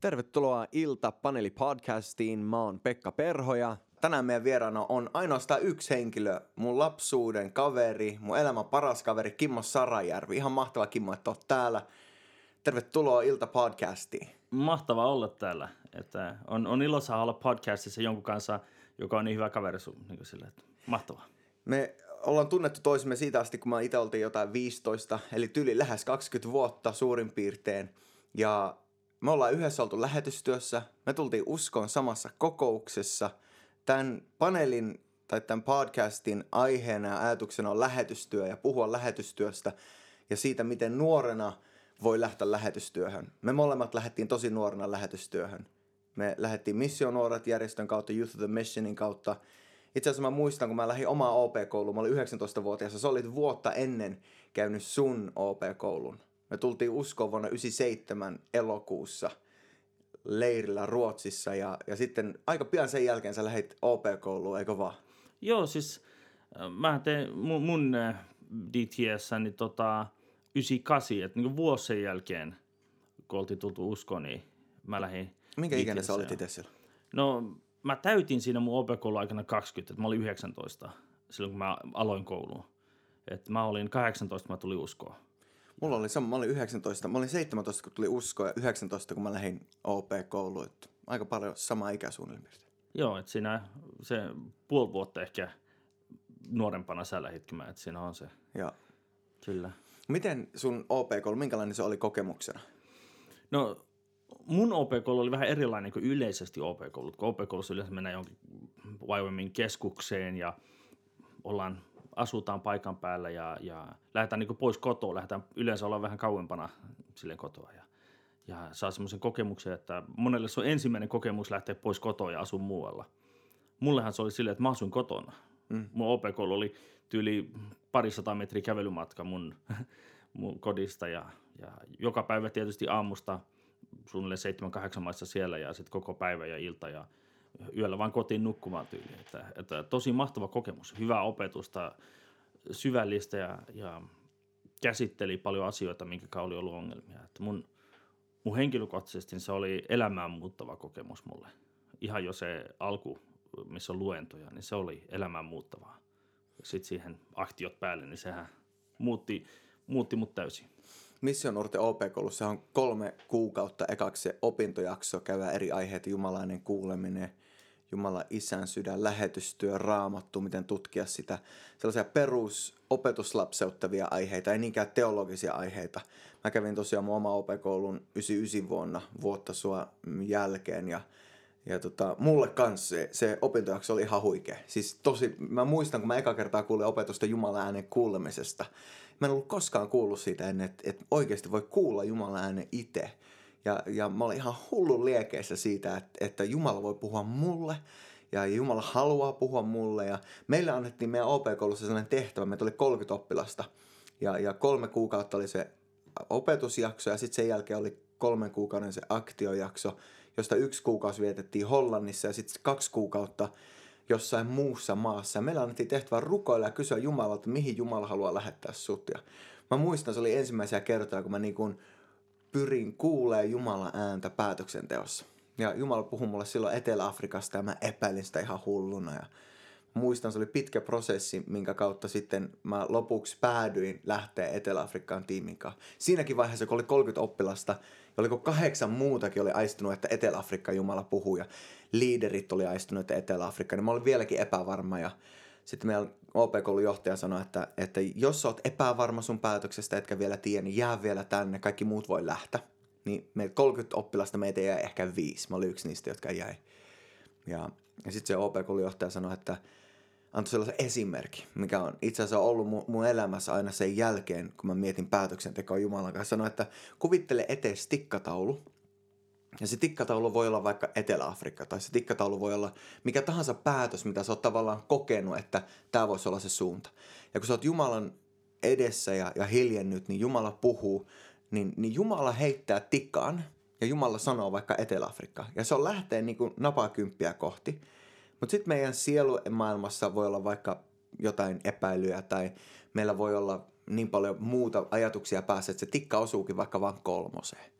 Tervetuloa Ilta Paneli Podcastiin. Mä oon Pekka Perhoja. Tänään meidän vieraana on ainoastaan yksi henkilö, mun lapsuuden kaveri, mun elämän paras kaveri Kimmo Sarajärvi. Ihan mahtava Kimmo, että oot täällä. Tervetuloa Ilta Podcastiin. Mahtava olla täällä. Että on, on ilo saada olla podcastissa jonkun kanssa, joka on niin hyvä kaveri sun. Niin sille, että mahtavaa. Me ollaan tunnettu toisemme siitä asti, kun mä itse oltiin jotain 15, eli tyli lähes 20 vuotta suurin piirtein. Ja me ollaan yhdessä oltu lähetystyössä, me tultiin uskoon samassa kokouksessa. Tämän paneelin tai tämän podcastin aiheena ja ajatuksena on lähetystyö ja puhua lähetystyöstä ja siitä, miten nuorena voi lähteä lähetystyöhön. Me molemmat lähdettiin tosi nuorena lähetystyöhön. Me lähdettiin Missionuoret järjestön kautta, Youth of the Missionin kautta. Itse asiassa mä muistan, kun mä lähdin omaa OP-kouluun, mä olin 19-vuotias, sä olit vuotta ennen käynyt sun OP-koulun. Me tultiin uskoon vuonna 97 elokuussa leirillä Ruotsissa ja, ja sitten aika pian sen jälkeen sä lähdit OP-kouluun, eikö vaan? Joo, siis äh, mä tein mun, mun äh, niin tota, 98, että niin vuosi sen jälkeen, kun oltiin tultu uskoon, niin mä lähdin Minkä ikäinen sä olit itse siellä? No, mä täytin siinä mun OP-koulun aikana 20, että mä olin 19 silloin, kun mä aloin kouluun. että mä olin 18, mä tulin uskoon. Mulla oli sama, mä olin 19, mä olin 17, kun tuli usko ja 19, kun mä lähdin OP-kouluun. Aika paljon sama ikä suunnilleen. Joo, että siinä se puoli vuotta ehkä nuorempana sä että siinä on se. Joo. Kyllä. Miten sun OP-koulu, minkälainen se oli kokemuksena? No mun OP-koulu oli vähän erilainen kuin yleisesti OP-koulut. Kun OP-koulussa yleensä mennään jonkin Wyoming keskukseen ja ollaan asutaan paikan päällä ja, ja lähdetään niin pois kotoa, lähdetään yleensä olla vähän kauempana sille kotoa ja, ja saa semmoisen kokemuksen, että monelle se on ensimmäinen kokemus lähteä pois kotoa ja asua muualla. Mullehan se oli silleen, että mä asuin kotona. Mm. Mun OP-koulu oli tyyli parisataa metriä kävelymatka mun, mun kodista ja, ja joka päivä tietysti aamusta suunnilleen seitsemän, kahdeksan maissa siellä ja sitten koko päivä ja ilta ja – yöllä vaan kotiin nukkumaan tyyliin. Että, että tosi mahtava kokemus, hyvää opetusta, syvällistä ja, ja käsitteli paljon asioita, minkä oli ollut ongelmia. Että mun, mun henkilökohtaisesti se oli elämään muuttava kokemus mulle. Ihan jo se alku, missä on luentoja, niin se oli elämään muuttavaa. Sitten siihen aktiot päälle, niin sehän muutti, muutti mut täysin. Mission Nuorten OP-koulussa on kolme kuukautta ekaksi se opintojakso, käydään eri aiheet, jumalainen kuuleminen, Jumala isän sydän, lähetystyö, raamattu, miten tutkia sitä. Sellaisia perusopetuslapseuttavia aiheita, ei niinkään teologisia aiheita. Mä kävin tosiaan mun oma OP-koulun 99 vuonna vuotta sua jälkeen ja ja tota, mulle kanssa se, se opintojakso oli ihan huikea. Siis tosi, mä muistan, kun mä eka kertaa kuulin opetusta Jumalan äänen kuulemisesta. Mä en ollut koskaan kuullut siitä ennen, että, että oikeasti voi kuulla Jumalan äänen itse. Ja, ja mä olin ihan hullu liekeissä siitä, että, että Jumala voi puhua mulle ja Jumala haluaa puhua mulle. Ja meille annettiin meidän OP-koulussa sellainen tehtävä, meitä oli 30 oppilasta. Ja, ja kolme kuukautta oli se opetusjakso ja sitten sen jälkeen oli kolmen kuukauden se aktiojakso, josta yksi kuukausi vietettiin Hollannissa ja sitten kaksi kuukautta jossain muussa maassa. Meillä annettiin tehtävä rukoilla ja kysyä Jumalalta, mihin Jumala haluaa lähettää sut. Ja mä muistan, se oli ensimmäisiä kertoja, kun mä niin kuin pyrin kuulee Jumalan ääntä päätöksenteossa. Ja Jumala puhui mulle silloin Etelä-Afrikasta ja mä epäilin sitä ihan hulluna. Ja muistan, se oli pitkä prosessi, minkä kautta sitten mä lopuksi päädyin lähteä Etelä-Afrikkaan tiimin kanssa. Siinäkin vaiheessa, kun oli 30 oppilasta, ja oliko kahdeksan muutakin oli aistunut, että Etelä-Afrikka Jumala puhuu, ja liiderit oli aistunut, että Etelä-Afrikka, niin mä olin vieläkin epävarma, ja sitten meidän OP-koulun johtaja sanoi, että, että jos oot epävarma sun päätöksestä, etkä vielä tiedä, niin jää vielä tänne, kaikki muut voi lähteä. Niin meitä 30 oppilasta meitä jäi ehkä viisi. Mä olin yksi niistä, jotka jäi. Ja, ja sitten se OP-koulun johtaja sanoi, että antoi sellaisen esimerkki, mikä on itse asiassa ollut mun, mun elämässä aina sen jälkeen, kun mä mietin päätöksentekoa Jumalan kanssa. Sanoi, että kuvittele eteen tikkataulu, ja se tikkataulu voi olla vaikka Etelä-Afrikka, tai se tikkataulu voi olla mikä tahansa päätös, mitä sä oot tavallaan kokenut, että tämä voisi olla se suunta. Ja kun sä oot Jumalan edessä ja, ja hiljennyt, niin Jumala puhuu, niin, niin Jumala heittää tikan, ja Jumala sanoo vaikka Etelä-Afrikka. Ja se on lähtee niin kuin napakymppiä kohti. Mutta sitten meidän sielumaailmassa voi olla vaikka jotain epäilyä, tai meillä voi olla niin paljon muuta ajatuksia päässä, että se tikka osuukin vaikka vain kolmoseen.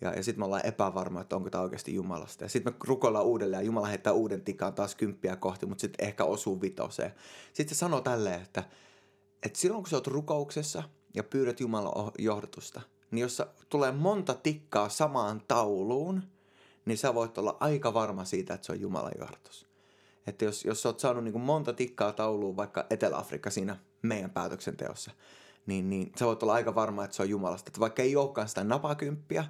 Ja, ja sitten me ollaan epävarma, että onko tämä oikeasti Jumalasta. Ja sitten me rukoillaan uudelleen ja Jumala heittää uuden tikaan taas kymppiä kohti, mutta sitten ehkä osuu vitoseen. Sitten se sanoo tälleen, että, että silloin kun sä oot rukouksessa ja pyydät Jumalan johdatusta, niin jos tulee monta tikkaa samaan tauluun, niin sä voit olla aika varma siitä, että se on Jumalan johdatus. Että jos, jos sä oot saanut niin monta tikkaa tauluun vaikka Etelä-Afrikka siinä meidän päätöksenteossa, niin, niin sä voit olla aika varma, että se on Jumalasta. Että vaikka ei olekaan sitä napakymppiä,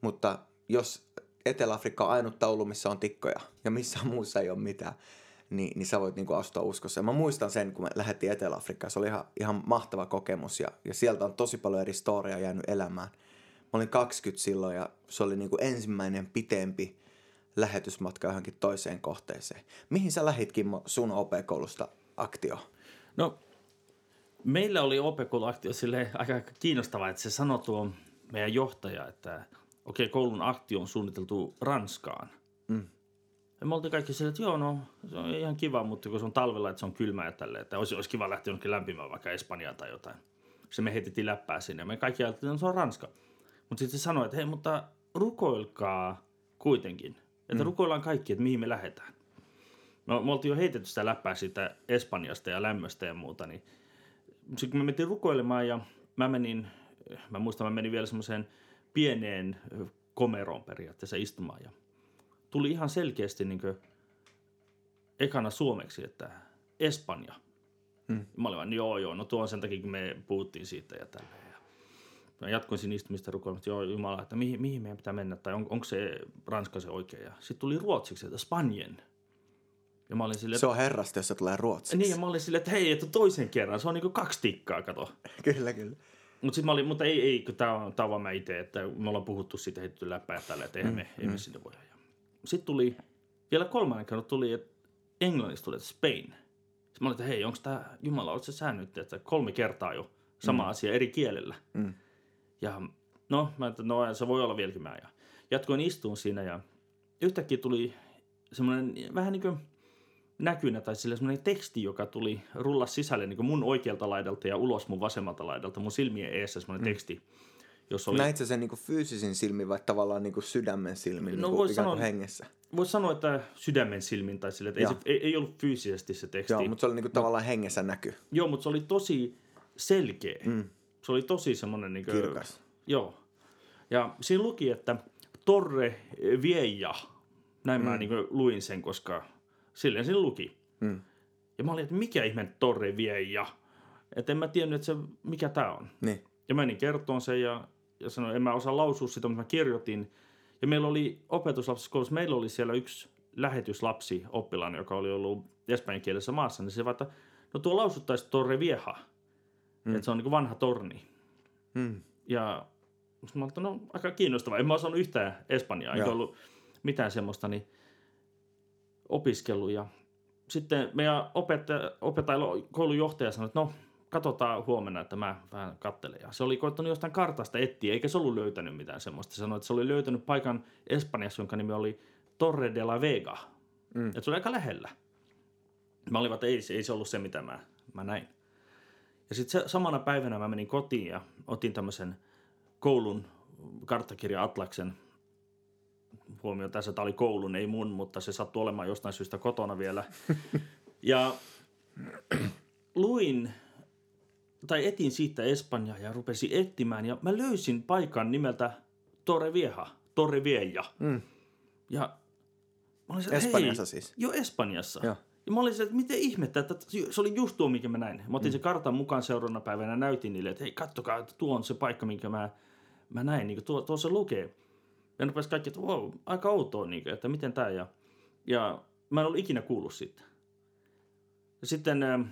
mutta jos Etelä-Afrikka on ainut taulu, missä on tikkoja ja missä muussa ei ole mitään, niin, niin sä voit niin kuin astua uskossa. Ja mä muistan sen, kun me lähdettiin Etelä-Afrikkaan, se oli ihan, ihan mahtava kokemus ja, ja sieltä on tosi paljon eri storia jäänyt elämään. Mä olin 20 silloin ja se oli niin kuin ensimmäinen pitempi lähetysmatka johonkin toiseen kohteeseen. Mihin sä lähit, Kimmo, sun OP-koulusta aktio? No, meillä oli OP-kouluaktio sille aika kiinnostavaa, että se sanoi tuo meidän johtaja, että okei, okay, koulun aktio on suunniteltu Ranskaan. Mm. Ja me oltiin kaikki sille, että joo, no se on ihan kiva, mutta kun se on talvella, että se on kylmä ja tälleen, että olisi, olisi kiva lähteä jonnekin lämpimään vaikka Espanjaan tai jotain. Se me heitettiin läppää sinne. Me kaikki ajattelin, että no, se on Ranska. Mutta sitten se sanoi, että hei, mutta rukoilkaa kuitenkin. Että mm. rukoillaan kaikki, että mihin me lähdetään. Me, me oltiin jo heitetty sitä läppää siitä Espanjasta ja lämmöstä ja muuta, niin sitten kun me mentiin rukoilemaan ja mä menin, mä muistan, mä menin vielä semmoiseen pieneen komeroon periaatteessa istumaan ja tuli ihan selkeästi niin kuin, ekana suomeksi, että Espanja. Mm. Mä olin vaan, joo joo, no tuo on sen takia, kun me puhuttiin siitä ja tälleen. Mä jatkoin siinä istumista rukoilemaan, että joo Jumala, että mihin, mihin meidän pitää mennä, tai on, onko se Ranska se oikea. Ja sitten tuli ruotsiksi, että Spanjen. Ja mä olin sille, se on herrasta, jos se tulee ruotsiksi. Niin, ja mä olin silleen, että hei, että toisen kerran, se on niinku kaksi tikkaa, kato. kyllä, kyllä. Mutta sitten mä olin, mutta ei, ei, kun tää on, tää on vaan mä itse, että me ollaan puhuttu siitä heitetty läppää ja tällä, että eihän mm, me, mm. me sinne voi sitten tuli, vielä kolmannen kerran tuli, että englannista tuli, että Spain. Sitten mä olin, että hei, onko tämä Jumala, oletko se säännöt, että kolme kertaa jo sama mm. asia eri kielellä. Mm. Ja no, mä että no se voi olla vieläkin mä. Ja jatkoin istuun siinä ja yhtäkkiä tuli semmoinen vähän niin kuin näkynä tai sille semmoinen teksti, joka tuli rulla sisälle niin kuin mun oikealta laidalta ja ulos mun vasemmalta laidalta, mun silmien eessä semmoinen mm. teksti. Jos oli... Näit sä sen niin kuin fyysisin silmin vai tavallaan niin kuin sydämen silmin no, niin kuin, sanoa, hengessä? Voisi sanoa, että sydämen silmin tai sille, että ei, se, ei, ei, ollut fyysisesti se teksti. Joo, mutta se oli niin kuin, tavallaan hengessä näky. Joo, mutta se oli tosi selkeä. Mm. Se oli tosi semmoinen... Niin kuin, Kirkas. Joo. Ja siinä luki, että Torre Vieja. Näin mm. mä niin kuin, luin sen, koska silleen siinä luki. Mm. Ja mä olin, että mikä ihme Torre Vieja? Että en mä tiennyt, että se, mikä tämä on. Niin. Ja menin kertoon sen ja ja sanoin, en mä osaa lausua sitä, mutta mä kirjoitin. Ja meillä oli opetuslapsikoulussa, meillä oli siellä yksi lähetyslapsi oppilaan, joka oli ollut espanjan kielessä maassa, niin se vaan, että no tuo lausuttaisi Torre Vieja, mm. että se on niin vanha torni. Mm. Ja mä olin, no aika kiinnostavaa. En mä osannut yhtään espanjaa, eikä ollut mitään semmoista, niin opiskellut. Ja sitten meidän opettaja, opettaja koulun johtaja sanoi, että no katsotaan huomenna, että mä vähän kattelen. Ja se oli koittanut jostain kartasta etsiä, eikä se ollut löytänyt mitään semmoista. Sanoi, että se oli löytänyt paikan Espanjassa, jonka nimi oli Torre de la Vega. Mm. Että se oli aika lähellä. Mä olin, että ei, ei se ollut se, mitä mä, mä näin. Ja sitten samana päivänä mä menin kotiin ja otin tämmöisen koulun karttakirja Atlaksen. Huomio tässä, tämä oli koulun, ei mun, mutta se sattui olemaan jostain syystä kotona vielä. ja luin tai etin siitä Espanjaa ja rupesin etsimään ja mä löysin paikan nimeltä Torre Vieja, Torre Vieja. Mm. Ja mä olin Espanjassa siis? Joo, Espanjassa. Joo. Ja mä olin se, että miten ihmettä, että se oli just tuo, minkä mä näin. Mä otin mm. se kartan mukaan seuraavana päivänä ja näytin niille, että hei, kattokaa, että tuo on se paikka, minkä mä, mä näin, niin tuo, tuossa lukee. Ja ne kaikki, että wow, aika outoa, niin kuin, että miten tämä. Ja, ja mä en ollut ikinä kuullut siitä. Ja sitten ähm,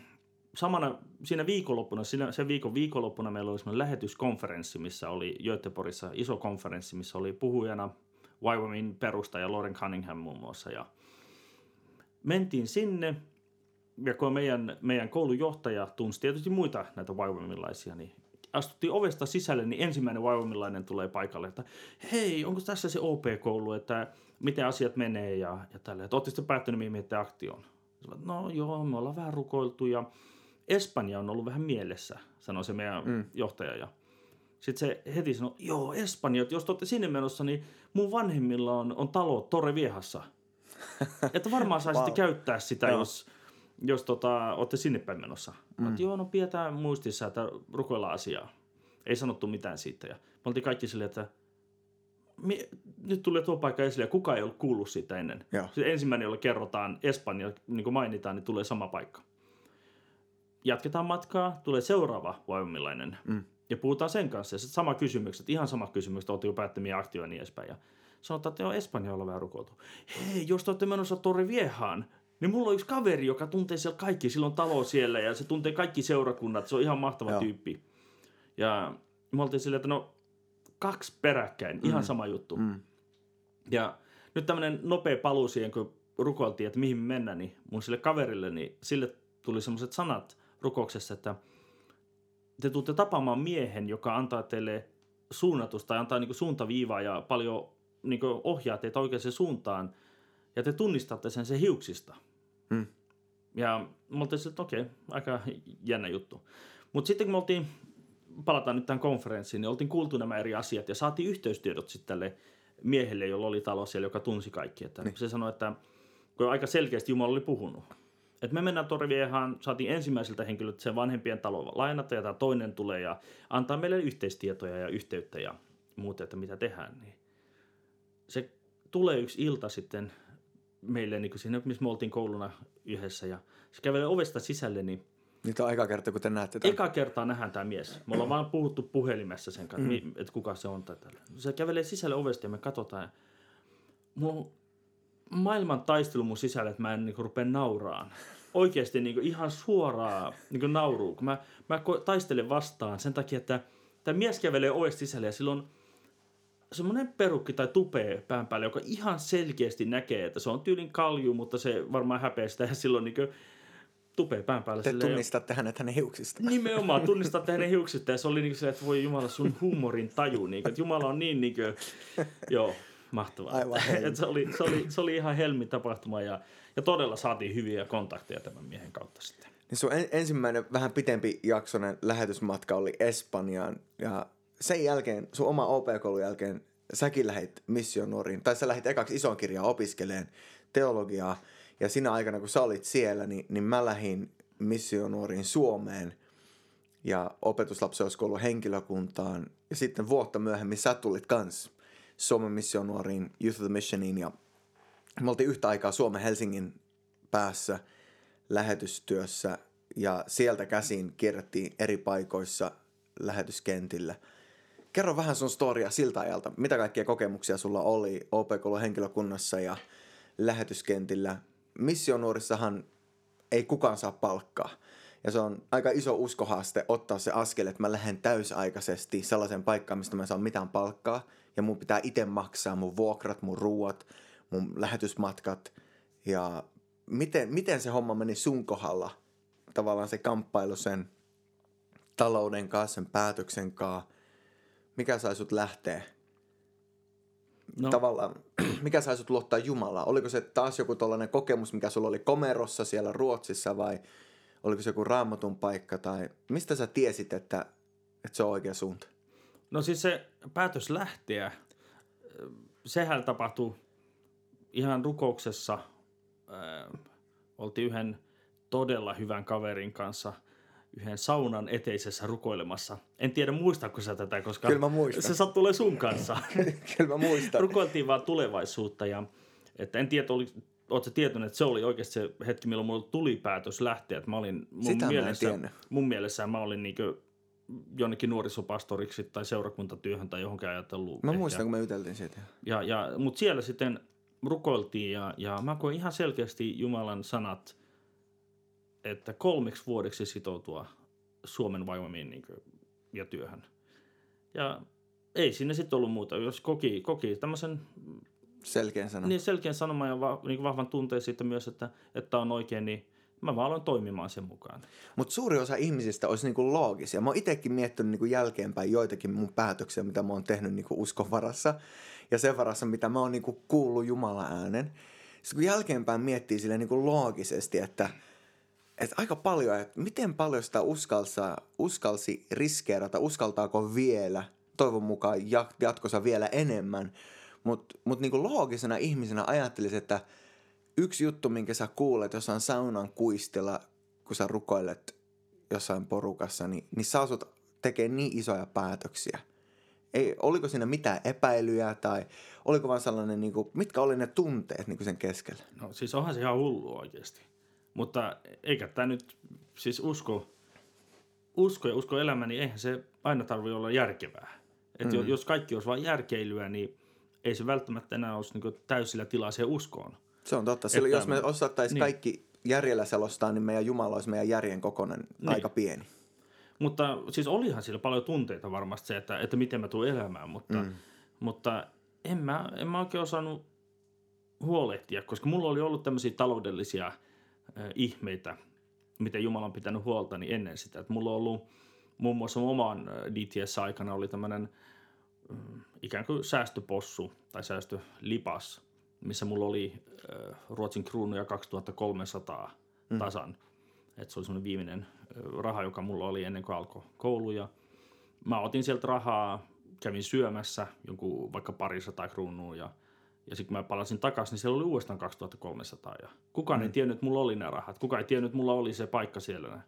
samana siinä viikonloppuna, siinä, sen viikon viikonloppuna meillä oli semmoinen lähetyskonferenssi, missä oli Göteborgissa iso konferenssi, missä oli puhujana Wyomingin perustaja Lauren Cunningham muun muassa. Ja mentiin sinne, ja kun meidän, meidän koulujohtaja tunsi tietysti muita näitä Wyomingilaisia, niin astuttiin ovesta sisälle, niin ensimmäinen Wyomingilainen tulee paikalle, että hei, onko tässä se OP-koulu, että miten asiat menee ja, ja tällä. Että ootte päättänyt, mihin menette aktioon? No joo, me ollaan vähän rukoiltu ja Espanja on ollut vähän mielessä, sanoi se meidän mm. johtaja. Ja Sitten se heti sanoi, joo, Espanja, että jos te olette sinne menossa, niin mun vanhemmilla on, on talo Torre Viehassa. että varmaan saisitte Wow. käyttää sitä, Joo. jos, jos tota, olette sinne päin menossa. Mm. Joo, no pidetään muistissa, että rukoillaan asiaa. Ei sanottu mitään siitä. Ja me oltiin kaikki silleen, että mi- nyt tulee tuo paikka esille ja kukaan ei ollut kuullut siitä ennen. Joo. Se ensimmäinen, jolle kerrotaan Espanja, niin kuin mainitaan, niin tulee sama paikka. Jatketaan matkaa, tulee seuraava vaimomilainen. Mm. Ja puhutaan sen kanssa. Ja sit sama kysymykset, ihan sama kysymykset, oltiin jo päättämiä aktioja ja niin edespäin. Ja sanotaan, että joo, Espanja on vähän rukoiltu. Hei, jos te olette menossa Torre Viehaan, niin mulla on yksi kaveri, joka tuntee siellä kaikki. Sillä on talo siellä ja se tuntee kaikki seurakunnat. Se on ihan mahtava Joo. tyyppi. Ja me oltiin silleen, että no kaksi peräkkäin, ihan sama juttu. Mm. Ja nyt tämmöinen nopea paluu siihen, kun rukoiltiin, että mihin me mennään, niin mun sille kaverille, niin sille tuli semmoiset sanat rukouksessa, että te tuutte tapaamaan miehen, joka antaa teille suunnatusta tai antaa niinku suuntaviivaa ja paljon niinku ohjaa teitä oikeaan suuntaan. Ja te tunnistatte sen sen hiuksista. Mm. Ja me oltiin että okei, aika jännä juttu. Mutta sitten kun me oltiin, palataan nyt tähän konferenssiin, niin oltiin kuultu nämä eri asiat ja saatiin yhteystiedot sitten tälle miehelle, jolla oli talo siellä, joka tunsi kaikki. Että niin. Se sanoi, että kun aika selkeästi Jumala oli puhunut. Että me mennään Torreviehaan, saatiin ensimmäiseltä henkilöltä sen vanhempien talo lainata ja tämä toinen tulee ja antaa meille yhteistietoja ja yhteyttä ja muuta, että mitä tehdään. Niin se tulee yksi ilta sitten meille, niin siinä, missä me oltiin kouluna yhdessä ja se kävelee ovesta sisälle, niin Nyt on aika kerta, kun te näette tämän. eka kertaa nähdään tämä mies. Me ollaan vaan puhuttu puhelimessa sen kanssa, mm. että kuka se on. Tällä. se kävelee sisälle ovesta ja me katsotaan. Mulla on maailman taistelu mun sisällä, että mä en niin rupea nauraan. Oikeasti niin ihan suoraa niin nauruu, kun mä, mä taistelen vastaan sen takia, että tämä mies kävelee ovesta sisälle ja silloin semmoinen perukki tai tupee pään päälle, joka ihan selkeästi näkee, että se on tyylin kalju, mutta se varmaan häpeää sitä ja silloin niin tupee pään päälle. Te silleen- tunnistatte hänet hänen hiuksista. Nimenomaan, tunnistatte hänen hiuksista ja se oli niinku se, että voi Jumala, sun huumorin taju, niinku, että Jumala on niin niinku, joo, mahtavaa. Aivan helmi. Et se, oli, se, oli, se oli ihan helmi tapahtuma ja, ja todella saatiin hyviä kontakteja tämän miehen kautta sitten. Niin sun en, ensimmäinen vähän pitempi jaksonen lähetysmatka oli Espanjaan ja sen jälkeen, sun oma OP-koulun jälkeen, säkin lähit missionuoriin, tai sä lähit ekaksi ison kirjaa opiskeleen teologiaa, ja siinä aikana kun sä olit siellä, niin, niin mä lähdin missionuoriin Suomeen ja opetuslapseuskoulun henkilökuntaan, ja sitten vuotta myöhemmin sä tulit kans Suomen missionuoriin, Youth of the Missioniin, ja me oltiin yhtä aikaa Suomen Helsingin päässä lähetystyössä ja sieltä käsin kierrettiin eri paikoissa lähetyskentillä. Kerro vähän sun storia siltä ajalta. Mitä kaikkia kokemuksia sulla oli OPK henkilökunnassa ja lähetyskentillä? Missionuorissahan ei kukaan saa palkkaa. Ja se on aika iso uskohaaste ottaa se askel, että mä lähden täysaikaisesti sellaiseen paikkaan, mistä mä en saa mitään palkkaa. Ja mun pitää itse maksaa mun vuokrat, mun ruuat, mun lähetysmatkat. Ja miten, miten se homma meni sun kohdalla? Tavallaan se kamppailu sen talouden kanssa, sen päätöksen kanssa. Mikä sai sut lähteä? No, Tavallaan, mikä sai sut luottaa Jumalaa? Oliko se taas joku tollainen kokemus, mikä sulla oli komerossa siellä Ruotsissa vai oliko se joku raamatun paikka tai mistä sä tiesit, että, että se on oikea suunta? no siis se päätös lähteä, sehän tapahtui ihan rukouksessa. Äh, oltiin yhden todella hyvän kaverin kanssa yhden saunan eteisessä rukoilemassa. En tiedä muistaako sä tätä, koska Kyllä mä muistan. se sattuu olemaan sun kanssa. Kyllä mä muistan. Rukoiltiin vaan tulevaisuutta ja että en tiedä, oli, ootko tietoinen, että se oli oikeasti se hetki, milloin mulla tuli päätös lähteä. Että mä olin mun Sitä mä mielessä, tiennyt. mun mielessä mä olin niinku jonnekin nuorisopastoriksi tai seurakuntatyöhön tai johonkin ajatellut. Mä ehkä. muistan, kun me juteltiin siitä. Ja, ja, Mutta siellä sitten rukoiltiin ja, ja mä koin ihan selkeästi Jumalan sanat, että kolmeksi vuodeksi sitoutua Suomen vaimomiin niin ja työhön. Ja ei sinne sitten ollut muuta. Jos koki, koki tämmöisen Selkeän sanan. niin selkeän sanoman ja va, niin vahvan tunteen siitä myös, että, että on oikein, niin mä vaan aloin toimimaan sen mukaan. Mutta suuri osa ihmisistä olisi niinku loogisia. Mä oon itsekin miettinyt niinku jälkeenpäin joitakin mun päätöksiä, mitä mä oon tehnyt niinku uskon varassa. Ja sen varassa, mitä mä oon niinku kuullut Jumalan äänen. Sitten kun jälkeenpäin miettii sille niinku loogisesti, että et aika paljon, että miten paljon sitä uskalsi, uskalsi riskeerata, uskaltaako vielä, toivon mukaan jatkossa vielä enemmän. Mutta mut niinku loogisena ihmisenä ajattelisin, että yksi juttu, minkä sä kuulet jossain saunan kuistilla, kun sä rukoilet jossain porukassa, niin, niin sä asut tekee niin isoja päätöksiä. Ei, oliko siinä mitään epäilyjä tai oliko vaan sellainen, niin kuin, mitkä oli ne tunteet niin kuin sen keskellä? No siis onhan se ihan hullu oikeasti. Mutta eikä tämä nyt, siis usko, usko ja usko elämä, niin eihän se aina tarvitse olla järkevää. Et mm. jos kaikki olisi vain järkeilyä, niin ei se välttämättä enää olisi niin täysillä tilaa siihen uskoon. Se on totta. Sillä että, jos me osattaisiin niin. kaikki järjellä selostaa, niin meidän Jumala olisi meidän järjen kokoinen niin. aika pieni. Mutta siis olihan sillä paljon tunteita varmasti se, että, että miten mä tuun elämään, mutta, mm. mutta en, mä, en mä oikein osannut huolehtia, koska mulla oli ollut tämmöisiä taloudellisia – ihmeitä, miten Jumala on pitänyt huolta, niin ennen sitä. Että mulla on ollut muun muassa oman DTS-aikana oli tämmöinen mm, ikään kuin säästöpossu tai säästölipas, missä mulla oli Ruotsin kruunuja 2300 mm. tasan. Mm. Että se oli semmoinen viimeinen raha, joka mulla oli ennen kuin alkoi koulu. Ja mä otin sieltä rahaa, kävin syömässä jonkun vaikka parisataa kruunua ja – ja sitten kun mä palasin takaisin, niin siellä oli uudestaan 2300. Ja kukaan mm. ei tiennyt, että mulla oli nämä rahat. Kukaan ei tiennyt, että mulla oli se paikka siellä.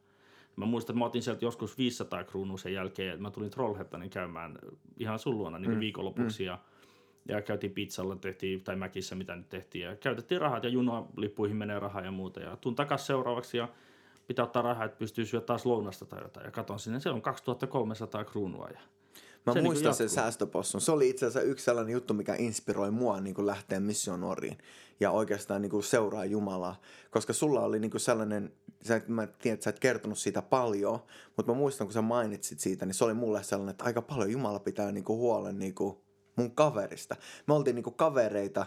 Mä muistan, että mä otin sieltä joskus 500 kruunua sen jälkeen, että mä tulin Trollhättanin käymään ihan sun luona niin mm. viikonlopuksi. Mm. Ja, ja käytiin pizzalla, tehtiin, tai mäkissä, mitä nyt tehtiin. Ja käytettiin rahat ja junalippuihin menee rahaa ja muuta. Ja tuun takaisin seuraavaksi ja pitää ottaa rahaa, että pystyy syömään taas lounasta tai jotain. Ja katon sinne, se on 2300 kruunua. Ja Mä se muistan niin sen säästöpossun. Se oli itse asiassa yksi sellainen juttu, mikä inspiroi mua niin kuin lähteä missionoriin ja oikeastaan niin kuin seuraa Jumalaa. Koska sulla oli niin kuin sellainen, sä, mä tiedän, että sä et kertonut siitä paljon, mutta mä muistan, kun sä mainitsit siitä, niin se oli mulle sellainen, että aika paljon Jumala pitää niin kuin huolen niin kuin mun kaverista. Me oltiin niin kuin kavereita,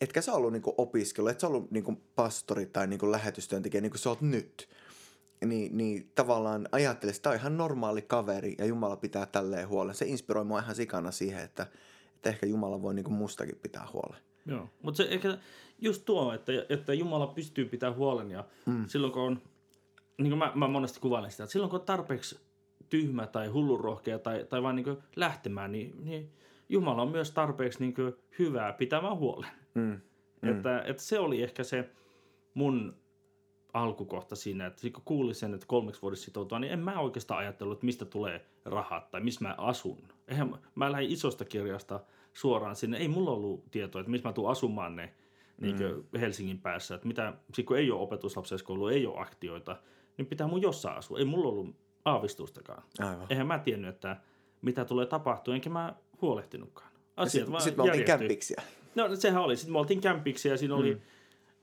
etkä sä ollut niin kuin opiskelu, et sä ollut niin kuin pastori tai niin kuin lähetystyöntekijä niin kuin sä oot nyt niin, niin tavallaan ajattelin, että tämä on ihan normaali kaveri ja Jumala pitää tälleen huolen. Se inspiroi mua ihan sikana siihen, että, että ehkä Jumala voi niin kuin mustakin pitää huolen. Joo, mutta se ehkä just tuo, että, että Jumala pystyy pitää huolen ja mm. silloin kun on, niin kuin mä, mä monesti kuvailen sitä, että silloin kun on tarpeeksi tyhmä tai hullurohkea tai, tai vaan niin lähtemään, niin, niin Jumala on myös tarpeeksi niin hyvää pitämään huolen. Mm. Mm. Että, että se oli ehkä se mun alkukohta siinä, että kun kuulin sen, että kolmeksi vuodessa sitoutua, niin en mä oikeastaan ajatellut, että mistä tulee rahat tai missä mä asun. Eihän, mä lähdin isosta kirjasta suoraan sinne. Ei mulla ollut tietoa, että missä mä tuun asumaan ne niin mm. Helsingin päässä. Että mitä, kun ei ole opetuslapseskoulu, ei ole aktioita, niin pitää mun jossain asua. Ei mulla ollut aavistustakaan. Aivan. Eihän mä tiennyt, että mitä tulee tapahtua, enkä mä huolehtinutkaan. Asiat sitten vaan sit me oltiin kämpiksiä. No sehän oli. Sitten me oltiin kämpiksiä ja siinä mm. oli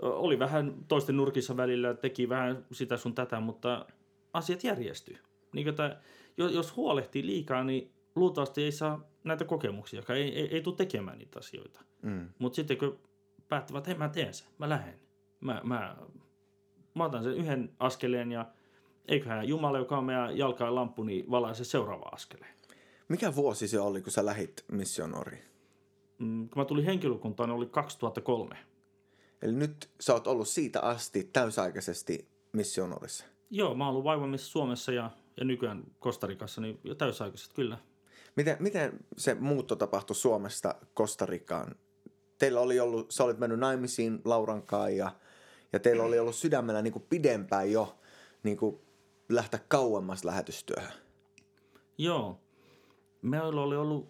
oli vähän toisten nurkissa välillä, teki vähän sitä sun tätä, mutta asiat järjestyi. Niin, että jos huolehtii liikaa, niin luultavasti ei saa näitä kokemuksia, ei, ei, ei tule tekemään niitä asioita. Mm. Mutta sitten kun päättävät, että hei mä teen sen, mä lähden. Mä, mä, mä otan sen yhden askeleen ja eiköhän Jumala, joka on meidän jalkaan lamppu, niin valaa se seuraava askeleen. Mikä vuosi se oli, kun sä lähit missionoriin? Mm, kun mä tulin henkilökuntaan, niin oli 2003. Eli nyt sä oot ollut siitä asti täysaikaisesti missionorissa. Joo, mä oon ollut vaivamissa Suomessa ja, ja nykyään Kostarikassa, niin jo täysaikaisesti kyllä. Miten, miten se muutto tapahtui Suomesta Kostarikaan? Teillä oli ollut, sä olit mennyt naimisiin Laurankaan ja, ja teillä oli ollut sydämellä niin kuin pidempään jo niin kuin lähteä kauemmas lähetystyöhön. Joo. Meillä oli ollut,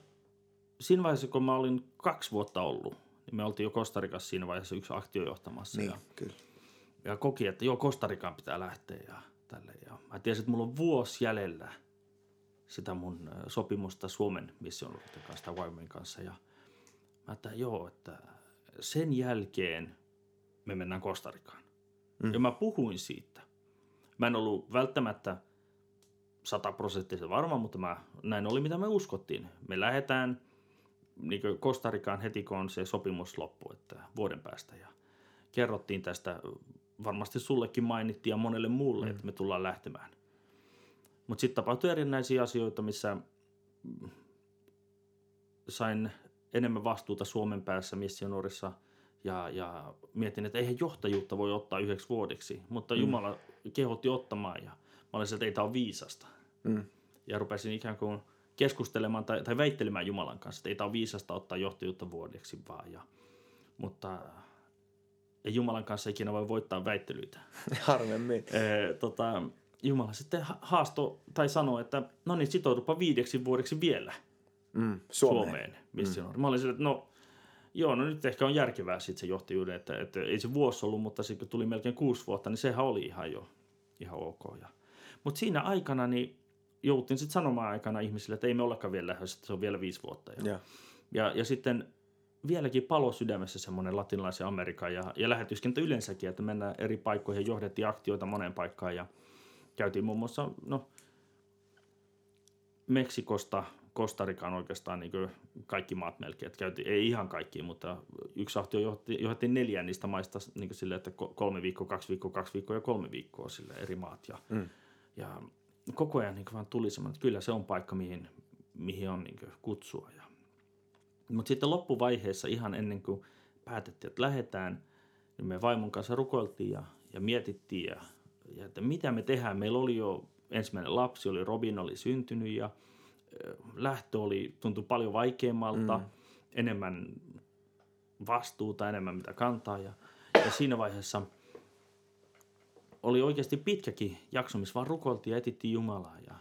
siinä vaiheessa kun mä olin kaksi vuotta ollut, niin me oltiin jo Kostarikassa siinä vaiheessa yksi aktio johtamassa. Niin, ja, kyllä. Ja koki, että joo, Kostarikaan pitää lähteä ja tälle. Ja mä tiesin, että mulla on vuosi jäljellä sitä mun sopimusta Suomen mission kanssa tai Wyomingin kanssa. Ja mä että joo, että sen jälkeen me mennään Kostarikaan. Mm. Ja mä puhuin siitä. Mä en ollut välttämättä sataprosenttisen varma, mutta mä, näin oli mitä me uskottiin. Me lähdetään – niin Kostarikaan heti, kun on se sopimus loppu, että vuoden päästä. Ja kerrottiin tästä, varmasti sullekin mainittiin ja monelle muulle, mm. että me tullaan lähtemään. Mutta sitten tapahtui erinäisiä asioita, missä sain enemmän vastuuta Suomen päässä missionorissa ja, ja mietin, että eihän johtajuutta voi ottaa yhdeksi vuodeksi, mutta mm. Jumala kehotti ottamaan ja mä olin sieltä, että ei tämä ole viisasta. Mm. Ja rupesin ikään kuin keskustelemaan tai, tai väittelemään Jumalan kanssa, että ei tämä ole viisasta ottaa johtajuutta vuodeksi vaan. Ja, mutta ei Jumalan kanssa ikinä voi voittaa väittelyitä. Harvemmin. Ee, tota, Jumala sitten haasto tai sanoi, että no niin, sitoudupa viideksi vuodeksi vielä Mm. Suomeen, Suomeen. Suomeen missioon. Mm. Mä olin sille, että no joo, no nyt ehkä on järkevää sitten se johtajuuden, että, että ei se vuosi ollut, mutta sitten kun tuli melkein kuusi vuotta, niin sehän oli ihan jo ihan ok. Ja, mutta siinä aikana niin jouttiin sitten sanomaan aikana ihmisille, että ei me ollakaan vielä lähdössä, että se on vielä viisi vuotta. Ja, Joo. ja, ja sitten vieläkin palo sydämessä semmoinen latinalaisen Amerikan ja, ja lähetyskenttä yleensäkin, että mennään eri paikkoihin ja johdettiin aktioita moneen paikkaan ja käytiin muun muassa no, Meksikosta Kostarikaan oikeastaan niin kaikki maat melkein. Että käytiin, ei ihan kaikki, mutta yksi ahtio johti, johti neljään niistä maista niin sille, että ko- kolme viikkoa, kaksi viikkoa, kaksi viikkoa ja kolme viikkoa sille eri maat. Ja, Mm. ja koko ajan niin vaan tuli semmoinen, että kyllä se on paikka, mihin, mihin on niin kutsua. Ja, mutta sitten loppuvaiheessa ihan ennen kuin päätettiin, että lähdetään, niin me vaimon kanssa rukoiltiin ja, ja mietittiin, ja, ja että mitä me tehdään. Meillä oli jo ensimmäinen lapsi, oli Robin oli syntynyt ja lähtö oli, tuntui paljon vaikeammalta, mm. enemmän vastuuta, enemmän mitä kantaa. Ja, ja siinä vaiheessa oli oikeasti pitkäkin jakso, missä vaan rukoiltiin ja etittiin Jumalaa ja,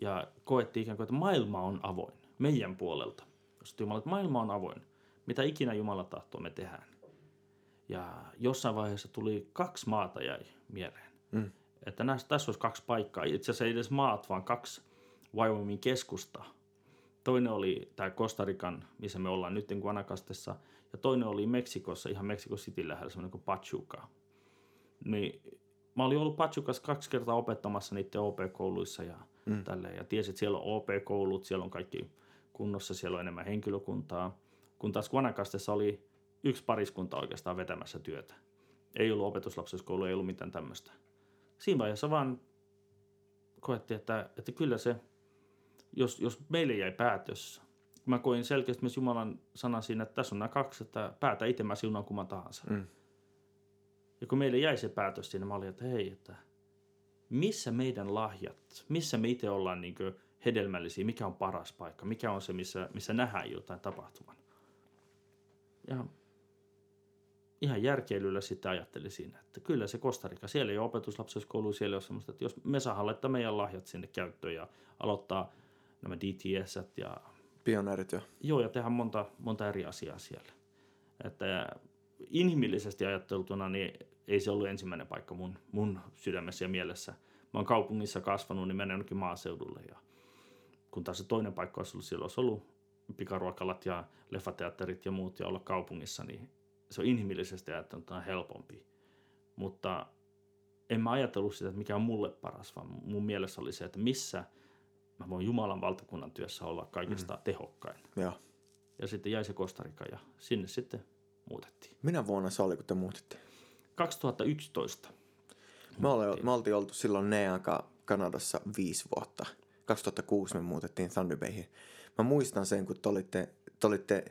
ja koettiin ikään kuin, että maailma on avoin meidän puolelta. Sitten Jumala, että maailma on avoin. Mitä ikinä Jumala tahtoo, me tehdään. Ja jossain vaiheessa tuli kaksi maata jäi mieleen. Mm. Että näissä, tässä olisi kaksi paikkaa. Itse asiassa ei edes maat, vaan kaksi Wyomingin keskusta. Toinen oli tämä Kostarikan, missä me ollaan nyt Guanacastessa. Ja toinen oli Meksikossa, ihan Mexico City lähellä, semmoinen kuin Pachuca. Niin mä olin ollut Pachucassa kaksi kertaa opettamassa niiden OP-kouluissa ja mm. tälleen. Ja tiesin, että siellä on OP-koulut, siellä on kaikki kunnossa, siellä on enemmän henkilökuntaa. Kun taas Guanacastessa oli yksi pariskunta oikeastaan vetämässä työtä. Ei ollut opetuslapsuuskoulu, ei ollut mitään tämmöistä. Siinä vaiheessa vaan koettiin, että, että kyllä se, jos, jos meille jäi päätös, mä koin selkeästi myös Jumalan sana siinä, että tässä on nämä kaksi, että päätä itse mä siunaan kumman tahansa. Mm. Ja kun meille jäi se päätös siinä, mä olin, että hei, että missä meidän lahjat, missä me itse ollaan niin hedelmällisiä, mikä on paras paikka, mikä on se, missä, missä nähdään jotain tapahtuman. Ja ihan järkeilyllä sitten ajattelin siinä, että kyllä se Kostarika, siellä ei ole opetuslapsuuskoulu, siellä ei ole semmoista, että jos me saadaan laittaa meidän lahjat sinne käyttöön ja aloittaa nämä DTS ja Pioneerit jo. Joo, ja tehdään monta, monta eri asiaa siellä. Että inhimillisesti ajatteltuna, niin ei se ollut ensimmäinen paikka mun, mun sydämessä ja mielessä. Mä oon kaupungissa kasvanut, niin menen jonnekin maaseudulle. Ja kun taas se toinen paikka olisi ollut, siellä olisi ollut pikaruokalat ja leffateatterit ja muut ja olla kaupungissa, niin se on inhimillisesti ajattelutuna helpompi. Mutta en mä ajatellut sitä, että mikä on mulle paras, vaan mun mielessä oli se, että missä mä voin Jumalan valtakunnan työssä olla kaikista mm. tehokkain. Joo. Ja sitten jäi se Kostarika ja sinne sitten muutettiin. Minä vuonna se oli, kun te muutitte? 2011. Me, oli, me oltiin oltu silloin Neanka Kanadassa viisi vuotta. 2006 me muutettiin Thunder Bayhin. Mä muistan sen, kun te olitte, te olitte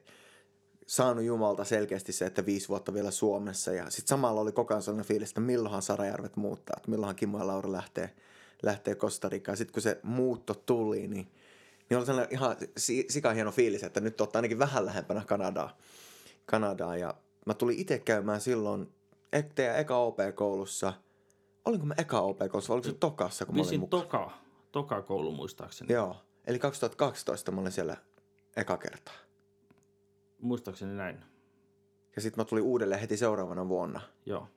saanut Jumalta selkeästi se, että viisi vuotta vielä Suomessa. Ja sitten samalla oli koko ajan sellainen fiilis, että milloinhan Sarajärvet muuttaa, että milloinhan Kimmo ja Laura lähtee, lähtee Kostarikaan. Sitten kun se muutto tuli, niin, niin oli sellainen ihan si- sika hieno fiilis, että nyt olette ainakin vähän lähempänä Kanadaa. Kanadaa. Ja mä tulin itse käymään silloin e- teidän eka OP-koulussa. Olinko mä eka OP-koulussa, oliko se tokassa, kun mä olin Visin mukana? toka, toka koulu muistaakseni. Joo, eli 2012 mä olin siellä eka kertaa. Muistaakseni näin. Ja sitten mä tulin uudelleen heti seuraavana vuonna. Joo.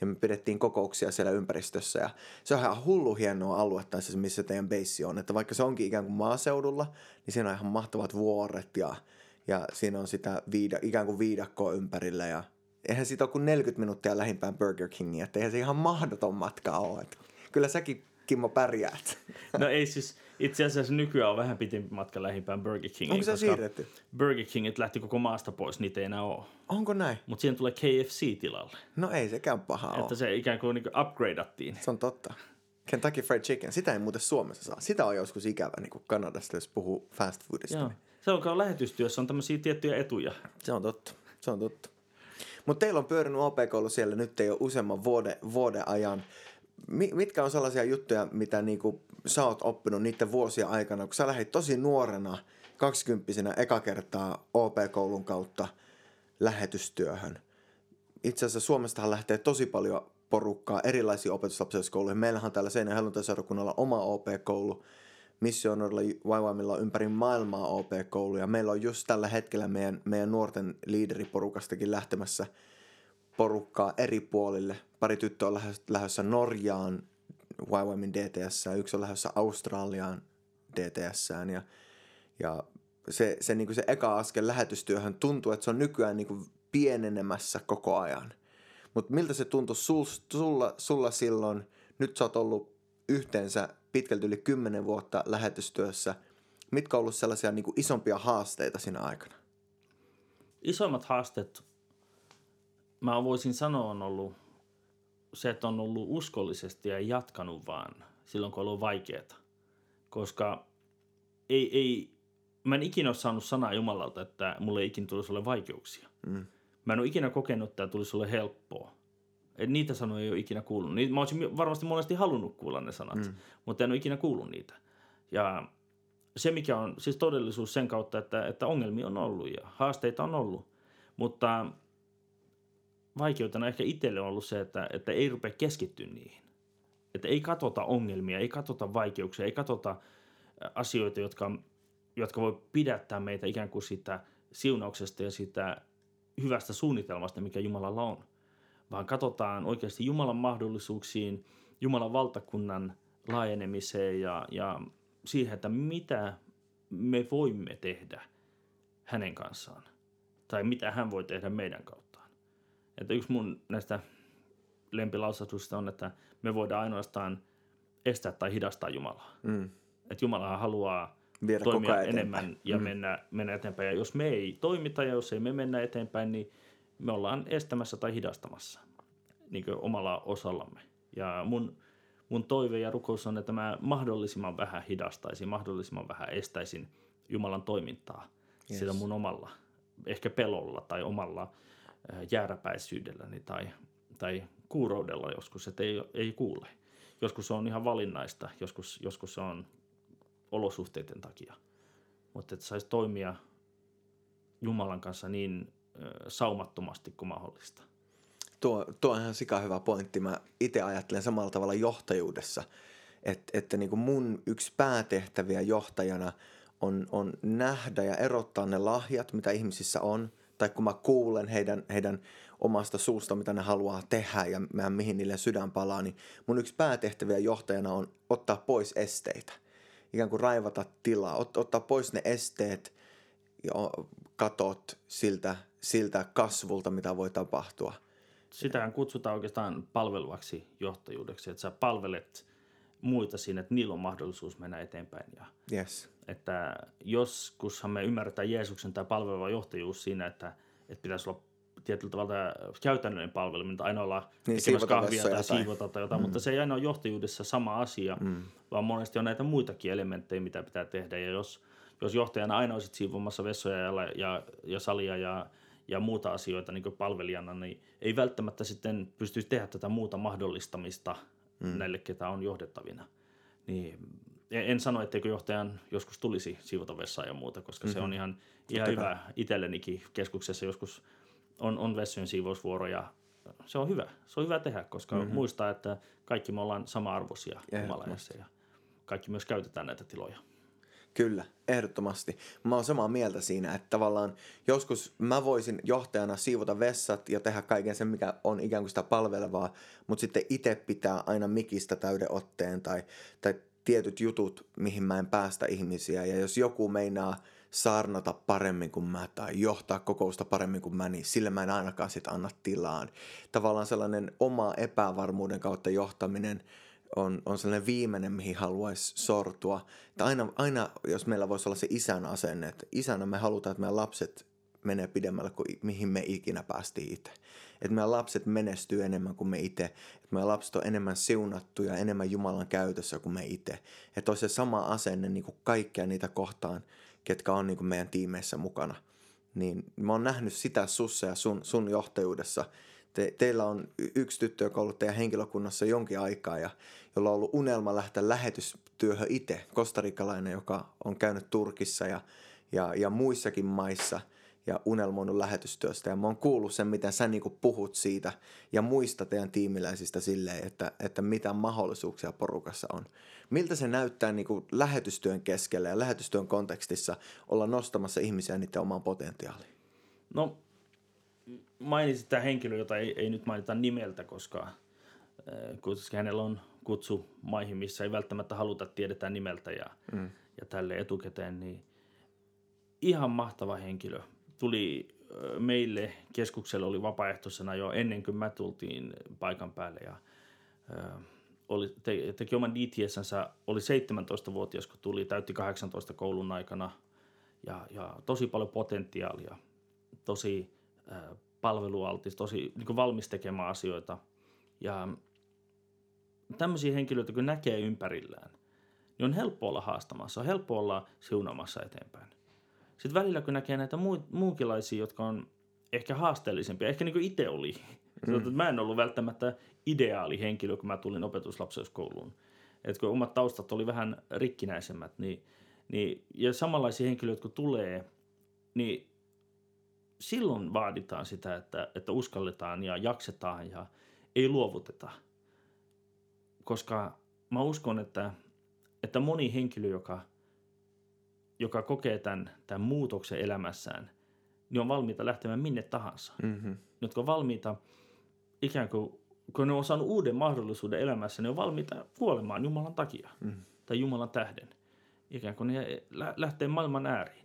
Ja me pidettiin kokouksia siellä ympäristössä. Ja se on ihan hullu hienoa aluetta, se, missä teidän beissi on. Että vaikka se onkin ikään kuin maaseudulla, niin siinä on ihan mahtavat vuoret ja, ja siinä on sitä viida, ikään kuin viidakkoa ympärillä. Ja eihän siitä ole kuin 40 minuuttia lähimpään Burger Kingiä. Että eihän se ihan mahdoton matka ole. Että kyllä säkin, Kimmo, pärjäät. No ei siis, itse asiassa nykyään on vähän pitempi matka lähimpään Burger Kingiin. Onko se siirretty? Burger Kingit lähti koko maasta pois, niitä ei enää ole. Onko näin? Mutta siihen tulee KFC tilalle. No ei sekään paha ole. Että se ikään kuin, niin kuin upgradeattiin. Se on totta. Kentucky Fried Chicken, sitä ei muuten Suomessa saa. Sitä on joskus ikävä niin kuin Kanadasta, jos puhuu fast foodista. Joo. Niin. Se on lähetystyössä, on tämmöisiä tiettyjä etuja. Se on totta. Se on totta. Mutta teillä on pyörinyt OP-koulu siellä nyt ole useamman vuoden, vuoden ajan. mitkä on sellaisia juttuja, mitä niinku sä oot oppinut niiden vuosien aikana, kun sä lähdit tosi nuorena, kaksikymppisenä eka kertaa OP-koulun kautta lähetystyöhön. Itse asiassa Suomestahan lähtee tosi paljon porukkaa erilaisiin opetuslapsiskouluihin. Meillähän on täällä Seinäjoen helluntaseurakunnalla oma OP-koulu, missionoilla on ympäri maailmaa OP-kouluja. Meillä on just tällä hetkellä meidän, meidän nuorten liideriporukastakin lähtemässä porukkaa eri puolille. Pari tyttöä on lähdössä Norjaan YWAMin DTS, yksi on lähdössä Australiaan DTS. Ja, ja se, se, niin kuin se eka askel lähetystyöhön tuntuu, että se on nykyään niin kuin pienenemässä koko ajan. Mutta miltä se tuntui sul, sulla, sulla silloin, nyt sä oot ollut yhteensä pitkälti yli kymmenen vuotta lähetystyössä. Mitkä on ollut sellaisia niin kuin isompia haasteita siinä aikana? Isoimmat haasteet, mä voisin sanoa, on ollut se, että on ollut uskollisesti ja jatkanut vaan silloin, kun on ollut vaikeaa. Koska ei, ei, mä en ikinä ole saanut sanaa Jumalalta, että mulle ei ikinä tulisi ole vaikeuksia. Mm. Mä en ole ikinä kokenut, että tulisi ole helppoa. Et niitä sanoja ei ole ikinä kuullut. Niitä, mä olisin varmasti monesti halunnut kuulla ne sanat, mm. mutta en ole ikinä kuullut niitä. Ja se, mikä on siis todellisuus sen kautta, että, että ongelmia on ollut ja haasteita on ollut, mutta vaikeutena ehkä itselle on ollut se, että, että ei rupea keskittyä niihin. Että ei katsota ongelmia, ei katsota vaikeuksia, ei katsota asioita, jotka, jotka voi pidättää meitä ikään kuin siitä siunauksesta ja siitä hyvästä suunnitelmasta, mikä Jumalalla on vaan katsotaan oikeasti Jumalan mahdollisuuksiin, Jumalan valtakunnan laajenemiseen ja, ja siihen, että mitä me voimme tehdä hänen kanssaan. Tai mitä hän voi tehdä meidän kauttaan. Että yksi mun näistä lempilausatusta on, että me voidaan ainoastaan estää tai hidastaa Jumalaa. Mm. Että Jumala haluaa Viedä toimia enemmän ja mm. mennä, mennä eteenpäin. Ja jos me ei toimita ja jos ei me mennä eteenpäin, niin me ollaan estämässä tai hidastamassa niin omalla osallamme. Ja mun, mun toive ja rukous on, että mä mahdollisimman vähän hidastaisin, mahdollisimman vähän estäisin Jumalan toimintaa yes. sillä mun omalla, ehkä pelolla tai omalla jääräpäisyydelläni tai, tai kuuroudella joskus, että ei, ei kuule. Joskus se on ihan valinnaista, joskus, joskus se on olosuhteiden takia. Mutta että saisi toimia Jumalan kanssa niin saumattomasti kuin mahdollista. Tuo, tuo on ihan sika hyvä pointti. Mä itse ajattelen samalla tavalla johtajuudessa, että, että niin kuin mun yksi päätehtäviä johtajana on, on nähdä ja erottaa ne lahjat, mitä ihmisissä on, tai kun mä kuulen heidän, heidän omasta suusta, mitä ne haluaa tehdä ja mä, mihin niille sydän palaa, niin mun yksi päätehtäviä johtajana on ottaa pois esteitä. Ikään kuin raivata tilaa, ot, ottaa pois ne esteet ja katot siltä, siltä kasvulta, mitä voi tapahtua – sitähän kutsutaan oikeastaan palveluvaksi johtajuudeksi, että sä palvelet muita siinä, että niillä on mahdollisuus mennä eteenpäin. Ja yes. Että joskushan me ymmärretään Jeesuksen tämä palveleva johtajuus siinä, että, että pitäisi olla tietyllä tavalla käytännöllinen palvelu, mitä aina olla niin, tekemässä kahvia tai siivota tai jotain, mm. mutta se ei aina ole johtajuudessa sama asia, mm. vaan monesti on näitä muitakin elementtejä, mitä pitää tehdä. Ja jos, jos johtajana aina olisit siivomassa vessoja ja, ja, ja salia ja ja muuta asioita niin palvelijana, niin ei välttämättä sitten pystyisi tehdä tätä muuta mahdollistamista mm. näille, ketä on johdettavina. Niin en sano, etteikö johtajan joskus tulisi siivota vessaa ja muuta, koska mm-hmm. se on mhm. ihan, ihan hyvä itsellenikin keskuksessa joskus on, on vessojen siivousvuoro ja se on hyvä. Se on hyvä tehdä, koska mm-hmm. muistaa, että kaikki me ollaan sama-arvoisia Jumalajassa ja kaikki myös käytetään näitä tiloja. Kyllä, ehdottomasti. Mä oon samaa mieltä siinä, että tavallaan joskus mä voisin johtajana siivota vessat ja tehdä kaiken sen, mikä on ikään kuin sitä palvelevaa, mutta sitten itse pitää aina mikistä täyden otteen tai, tai tietyt jutut, mihin mä en päästä ihmisiä. Ja jos joku meinaa saarnata paremmin kuin mä tai johtaa kokousta paremmin kuin mä, niin sille mä en ainakaan sit anna tilaan. Tavallaan sellainen oma epävarmuuden kautta johtaminen – on, on sellainen viimeinen, mihin haluaisi sortua. Että aina, aina, jos meillä voisi olla se isän asenne, että isänä me halutaan, että meidän lapset menee pidemmälle kuin mihin me ikinä päästiin itse. Että meidän lapset menestyy enemmän kuin me itse. Että meidän lapset on enemmän siunattuja, enemmän Jumalan käytössä kuin me itse. Että olisi se sama asenne niin kuin kaikkia niitä kohtaan, ketkä on niin kuin meidän tiimeissä mukana. Niin mä oon nähnyt sitä sussa ja sun, sun johtajuudessa te, teillä on yksi tyttö, joka on ollut teidän henkilökunnassa jonkin aikaa ja jolla on ollut unelma lähteä lähetystyöhön itse, kostarikalainen, joka on käynyt Turkissa ja, ja, ja muissakin maissa ja unelmoinut lähetystyöstä. Ja mä oon kuullut sen, miten sä niinku puhut siitä ja muista teidän tiimiläisistä silleen, että, että mitä mahdollisuuksia porukassa on. Miltä se näyttää niinku lähetystyön keskellä ja lähetystyön kontekstissa olla nostamassa ihmisiä niiden omaan potentiaaliin? No, mainitsit tämä henkilö, jota ei, ei nyt mainita nimeltä, koska, koska hänellä on kutsu maihin, missä ei välttämättä haluta tiedetä nimeltä ja, mm. ja tälle etukäteen, niin ihan mahtava henkilö. Tuli meille keskukselle, oli vapaaehtoisena jo ennen kuin mä tultiin paikan päälle ja oli, te, teki oman DTSnsä, oli 17-vuotias, kun tuli, täytti 18 koulun aikana ja, ja tosi paljon potentiaalia, tosi äh, palvelualtis, tosi niin valmis tekemään asioita. Ja tämmöisiä henkilöitä, kun näkee ympärillään, niin on helppo olla haastamassa, on helppo olla siunaamassa eteenpäin. Sitten välillä, kun näkee näitä muu, muunkilaisia, jotka on ehkä haasteellisempia, ehkä niin kuin itse oli. Mm. Mä en ollut välttämättä ideaali henkilö, kun mä tulin opetuslapseuskouluun. Et kun omat taustat oli vähän rikkinäisemmät, niin, niin, ja samanlaisia henkilöitä kun tulee, niin silloin vaaditaan sitä, että, että uskalletaan ja jaksetaan ja ei luovuteta. Koska mä uskon, että, että moni henkilö, joka, joka kokee tämän, tämän muutoksen elämässään, niin on valmiita lähtemään minne tahansa. Mm-hmm. Jotka on valmiita ikään kuin, kun ne on saanut uuden mahdollisuuden elämässä, ne on valmiita kuolemaan Jumalan takia mm. tai Jumalan tähden. Ikään kuin ne lähtee maailman ääriin.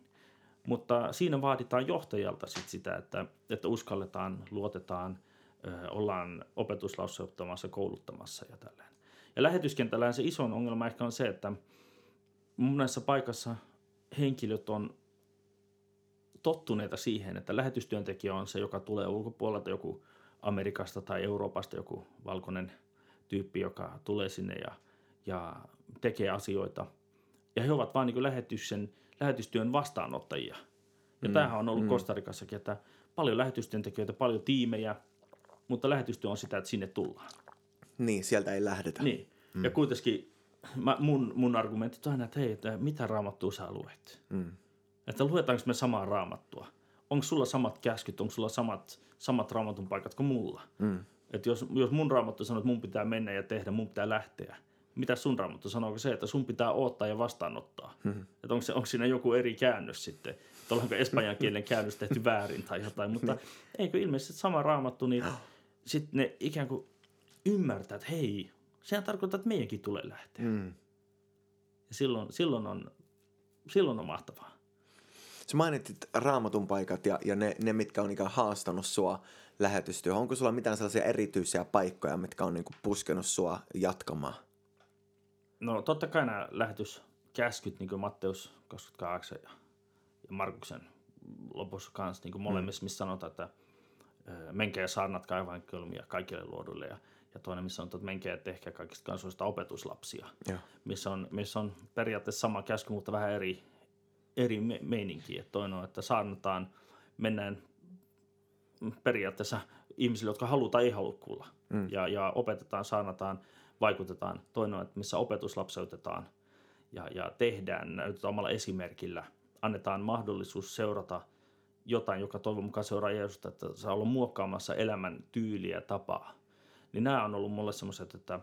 Mutta siinä vaaditaan johtajalta sit sitä, että, että uskalletaan, luotetaan, ö, ollaan opetuslauseuttamassa, kouluttamassa ja tälleen. Ja lähetyskentällä se iso ongelma ehkä on se, että monessa paikassa henkilöt on tottuneita siihen, että lähetystyöntekijä on se, joka tulee ulkopuolelta, joku Amerikasta tai Euroopasta, joku valkoinen tyyppi, joka tulee sinne ja, ja tekee asioita. Ja he ovat vain niin lähetyksen lähetystyön vastaanottajia. Ja mm. tämähän on ollut mm. Kostarikassakin, että paljon lähetystyöntekijöitä, paljon tiimejä, mutta lähetystyö on sitä, että sinne tullaan. Niin, sieltä ei lähdetä. Niin. Mm. Ja kuitenkin mä, mun, mun argumentti on aina, että hei, että mitä raamattua sä luet? Mm. Että luetaanko me samaa raamattua? Onko sulla samat käskyt, onko sulla samat, samat raamatun paikat kuin mulla? Mm. Että jos, jos mun raamattu sanoo, että mun pitää mennä ja tehdä, mun pitää lähteä, mitä sun raamattu sanoo, se, että sun pitää odottaa ja vastaanottaa. Mm-hmm. Että onko, se, onko siinä joku eri käännös sitten, että ollaanko espanjan kielen käännös tehty väärin tai jotain, mutta niin. eikö ilmeisesti sama raamattu, niin sitten ne ikään kuin ymmärtää, että hei, sehän tarkoittaa, että meidänkin tulee lähteä. Mm. Ja silloin, silloin, on, silloin on mahtavaa. Sä mainitsit raamatun paikat ja, ja ne, ne, mitkä on ikään haastanut sua lähetystyöhön. Onko sulla mitään sellaisia erityisiä paikkoja, mitkä on niin puskenut sua jatkamaan? No totta kai nämä lähetyskäskyt, niin kuin Matteus 28 ja, ja Markuksen lopussa kanssa, niin kuin molemmissa, mm. missä sanotaan, että menkää ja saarnatkaa evankeliumia kaikille luoduille ja, ja toinen, missä sanotaan, että menkää ja tehkää kaikista kansoista opetuslapsia, ja. missä, on, missä on periaatteessa sama käsky, mutta vähän eri, eri me- meininki. Että toinen on, että saarnataan, mennään periaatteessa ihmisille, jotka haluaa tai ei halua kuulla. Mm. Ja, ja opetetaan, saarnataan vaikutetaan. Toinen on, että missä opetuslapseutetaan ja, ja tehdään, näytetään omalla esimerkillä. Annetaan mahdollisuus seurata jotain, joka toivon mukaan seuraa Jeesusta, että saa olla muokkaamassa elämän tyyliä ja tapaa. Niin nämä on ollut mulle semmoiset, että,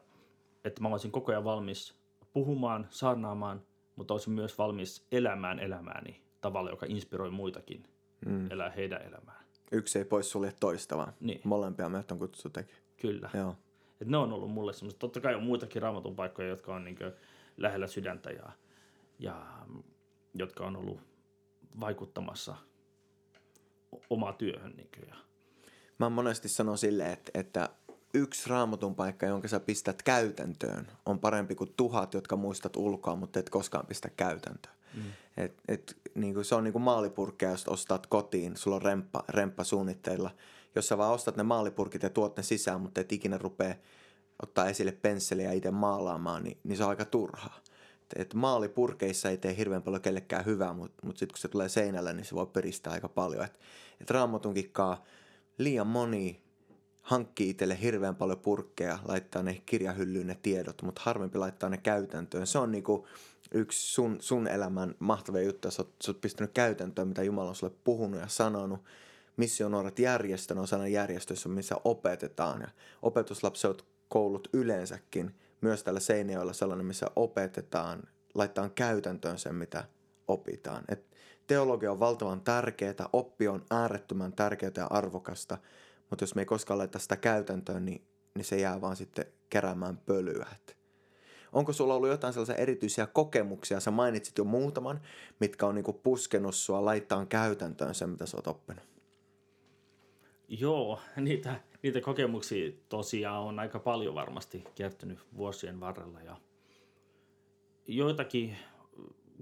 että mä olisin koko ajan valmis puhumaan, saarnaamaan, mutta olisin myös valmis elämään elämääni tavalla, joka inspiroi muitakin mm. elää heidän elämään. Yksi ei pois sulje toista, vaan niin. molempia meitä on kutsuttu tekemään. Kyllä. Joo. Et ne on ollut mulle semmoista, totta kai on muitakin raamatun paikkoja, jotka on niin lähellä sydäntä ja, ja jotka on ollut vaikuttamassa omaa työhön. Niin ja. Mä monesti sanon silleen, että, että yksi raamatun paikka, jonka sä pistät käytäntöön, on parempi kuin tuhat, jotka muistat ulkoa, mutta et koskaan pistä käytäntöön. Mm. Et, et, niin kuin se on niin kuin maalipurkkeja, jos ostat kotiin, sulla on remppa, remppa suunnitteilla – jos sä vaan ostat ne maalipurkit ja tuot ne sisään, mutta et ikinä rupee ottaa esille pensseliä ja itse maalaamaan, niin, niin se on aika turhaa. Et, et maalipurkeissa ei tee hirveän paljon kellekään hyvää, mutta mut sitten kun se tulee seinälle, niin se voi peristää aika paljon. Et, et raamatunkinkaan liian moni hankkii itselle hirveän paljon purkkeja, laittaa ne kirjahyllyyn ne tiedot, mutta harvempi laittaa ne käytäntöön. Se on niinku yksi sun, sun elämän mahtavia juttuja, sä oot, sä oot pistänyt käytäntöön, mitä Jumala on sulle puhunut ja sanonut. Missionuoret järjestön on järjestössä, missä opetetaan ja opetuslapset koulut yleensäkin, myös täällä Seinäjoella sellainen, missä opetetaan, laittaa käytäntöön sen, mitä opitaan. Et teologia on valtavan tärkeää, oppi on äärettömän tärkeää ja arvokasta, mutta jos me ei koskaan laita sitä käytäntöön, niin, niin se jää vaan sitten keräämään pölyä. Et onko sulla ollut jotain sellaisia erityisiä kokemuksia, sä mainitsit jo muutaman, mitkä on niinku puskenut sua laittaa käytäntöön sen, mitä sä oot oppinut? Joo, niitä, niitä kokemuksia tosiaan on aika paljon varmasti kertynyt vuosien varrella ja joitakin,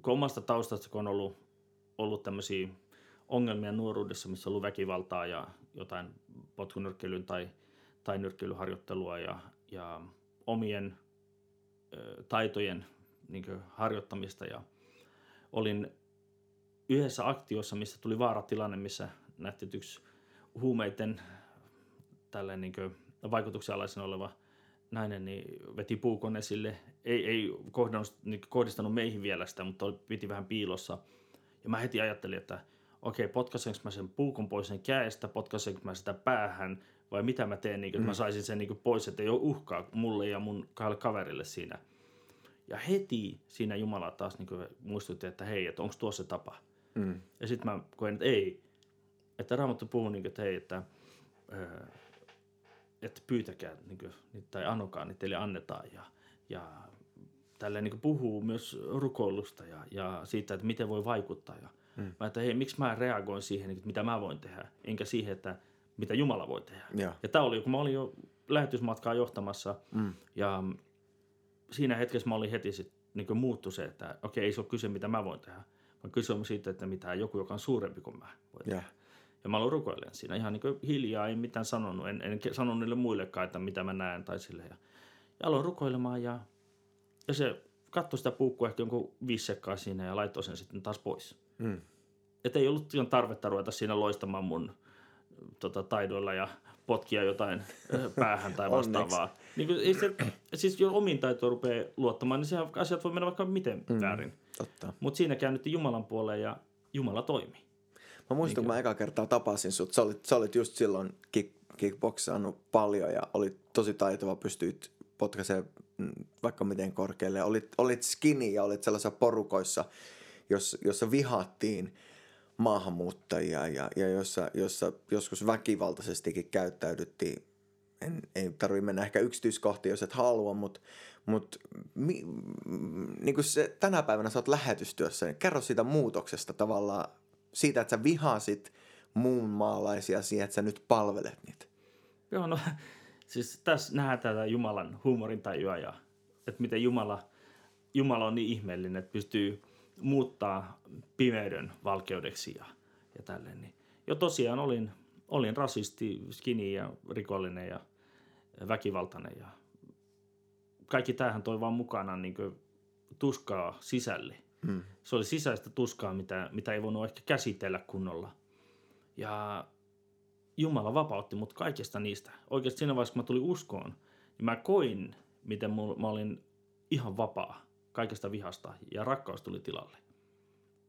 kun omasta taustasta, kun on ollut, ollut tämmöisiä ongelmia nuoruudessa, missä on ollut väkivaltaa ja jotain potkunyrkkeilyn tai, tai nyrkkeilyharjoittelua ja, ja omien ö, taitojen niin harjoittamista ja olin yhdessä aktiossa, missä tuli vaaratilanne, missä nähtiin, yksi huumeiden tällä niin vaikutuksen oleva nainen niin veti puukon esille. Ei, ei kohdistanut, niin kohdistanut meihin vielä sitä, mutta oli, piti vähän piilossa. Ja mä heti ajattelin, että okei, okay, potkaisenko mä sen puukon pois sen käestä, potkaisenko mä sitä päähän, vai mitä mä teen, niin, että mm. mä saisin sen niin pois, että ei ole uhkaa mulle ja mun kahdelle kaverille siinä. Ja heti siinä Jumala taas niin muistutti, että hei, että onko tuossa se tapa. Mm. Ja sitten mä koen, että ei. Että Raamattu puhuu, niin kuin, että hei, että, että pyytäkää niin kuin, tai anokaa, niin teille annetaan. Ja, ja tälleen niin puhuu myös rukoilusta ja, ja siitä, että miten voi vaikuttaa. Ja mm. mä että hei, miksi mä reagoin siihen, että mitä mä voin tehdä, enkä siihen, että mitä Jumala voi tehdä. Ja, ja tämä oli, kun mä olin jo lähetysmatkaa johtamassa mm. ja siinä hetkessä mä olin heti sit, niin muuttu se, että okei, ei se ole kyse, mitä mä voin tehdä, vaan kyse on siitä, että mitä joku, joka on suurempi kuin mä voi tehdä. Ja, mä aloin rukoilemaan siinä ihan niin hiljaa, ei mitään sanonut, en, en sanonut niille muillekaan, että mitä mä näen tai sille. Ja, ja aloin rukoilemaan ja, ja se katsoi sitä puukkua ehkä jonkun viisi sekkaa siinä ja laittoi sen sitten taas pois. Mm. Että ei ollut tarvetta ruveta siinä loistamaan mun tota, taidoilla ja potkia jotain päähän tai vastaavaa. niin kuin, ei se, siis jos omiin taitoon rupeaa luottamaan, niin se asiat voi mennä vaikka miten mm, väärin. Mutta siinä käännytti Jumalan puoleen ja Jumala toimi. Mä muistan, niin kun mä eka kertaa tapasin sut, sä olit, sä olit just silloin kick, kickboxannut paljon ja olit tosi taitava, pystyit potkaisemaan mm, vaikka miten korkealle. Olit, olit skinny ja olit sellaisissa porukoissa, jos, jossa vihattiin maahanmuuttajia ja, ja jossa, jossa joskus väkivaltaisestikin käyttäydyttiin. En, ei tarvitse mennä ehkä yksityiskohtiin, jos et halua, mutta mut, mi, niin kuin se, tänä päivänä sä oot lähetystyössä, niin kerro siitä muutoksesta tavallaan, siitä, että sä vihasit muun maalaisia siihen, että sä nyt palvelet niitä. Joo, no siis tässä nähdään tätä Jumalan huumorintajua ja että miten Jumala, Jumala on niin ihmeellinen, että pystyy muuttaa pimeyden valkeudeksi ja, ja tälleen. Niin. Jo tosiaan olin, olin rasisti, skinny ja rikollinen ja väkivaltainen ja kaikki tämähän toi vaan mukana niin tuskaa sisälle. Mm. Se oli sisäistä tuskaa, mitä, mitä ei voinut ehkä käsitellä kunnolla. Ja Jumala vapautti mut kaikesta niistä. Oikeasti siinä vaiheessa, kun mä tulin uskoon, niin mä koin, miten mul, mä olin ihan vapaa kaikesta vihasta ja rakkaus tuli tilalle.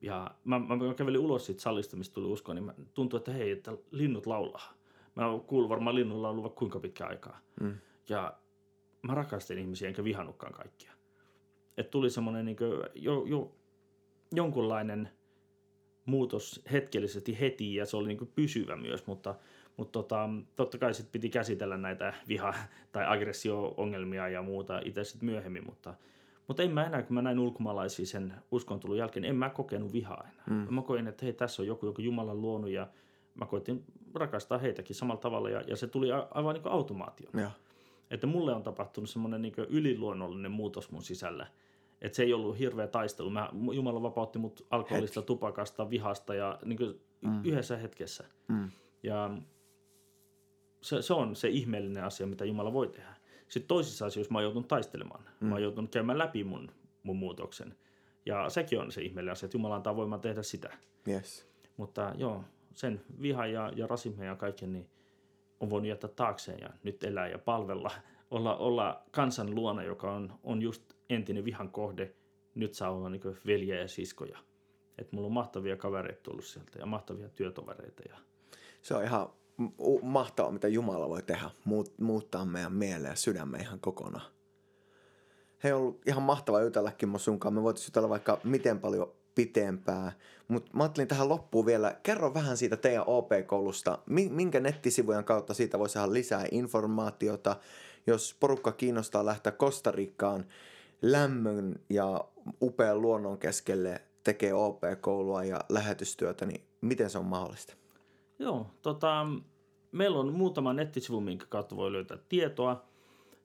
Ja mä, mä kävelin ulos siitä salista, mistä tuli usko, niin tuntui, että hei, että linnut laulaa. Mä kuullut varmaan linnun laulua kuinka pitkä aikaa. Mm. Ja mä rakastin ihmisiä, enkä vihannutkaan kaikkia. Että tuli semmoinen niin jo, jo, jonkunlainen muutos hetkellisesti heti, ja se oli niin pysyvä myös, mutta, mutta tota, totta kai sitten piti käsitellä näitä viha- tai aggressio-ongelmia ja muuta itse sitten myöhemmin, mutta – mutta en mä enää, kun mä näin ulkomaalaisia sen uskontulun jälkeen, en mä kokenut vihaa enää. Mm. Mä koin, että hei, tässä on joku, joku Jumalan luonut ja mä koitin rakastaa heitäkin samalla tavalla ja, ja se tuli aivan niin automaatio. Ja. Että mulle on tapahtunut semmoinen niin yliluonnollinen muutos mun sisällä. Että se ei ollut hirveä taistelu. Mä, Jumala vapautti mut alkoholista, Hetki. tupakasta, vihasta ja niin kuin mm. yhdessä hetkessä. Mm. Ja se, se on se ihmeellinen asia, mitä Jumala voi tehdä. Sitten toisissa asioissa mä oon joutunut taistelemaan. Mm. Mä oon joutunut käymään läpi mun, mun muutoksen. Ja sekin on se ihmeellinen asia, että Jumala antaa voimaa tehdä sitä. Yes. Mutta joo, sen viha ja, ja rasismi ja kaiken, niin on voinut jättää taakseen ja nyt elää ja palvella. Olla, olla kansan luona, joka on, on just entinen vihan kohde, nyt saa olla niin veljeä ja siskoja. Et mulla on mahtavia kavereita tullut sieltä ja mahtavia työtovereita. Ja... Se on ihan mahtavaa, mitä Jumala voi tehdä, Muut, muuttaa meidän mieleen ja sydämme ihan kokonaan. Hei, on ollut ihan mahtava jutellakin mun sunkaan. Me voitaisiin jutella vaikka miten paljon pitempää. Mutta mä ajattelin tähän loppuun vielä, kerro vähän siitä teidän OP-koulusta. Minkä nettisivujen kautta siitä voisi saada lisää informaatiota, jos porukka kiinnostaa lähteä Kostarikkaan lämmön ja upean luonnon keskelle tekee OP-koulua ja lähetystyötä, niin miten se on mahdollista? Joo, tota, meillä on muutama nettisivu, minkä kautta voi löytää tietoa.